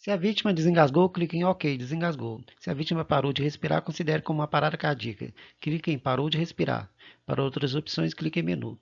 Se a vítima desengasgou, clique em OK, desengasgou. Se a vítima parou de respirar, considere como uma parada cardíaca. Clique em Parou de respirar. Para outras opções, clique em Menu.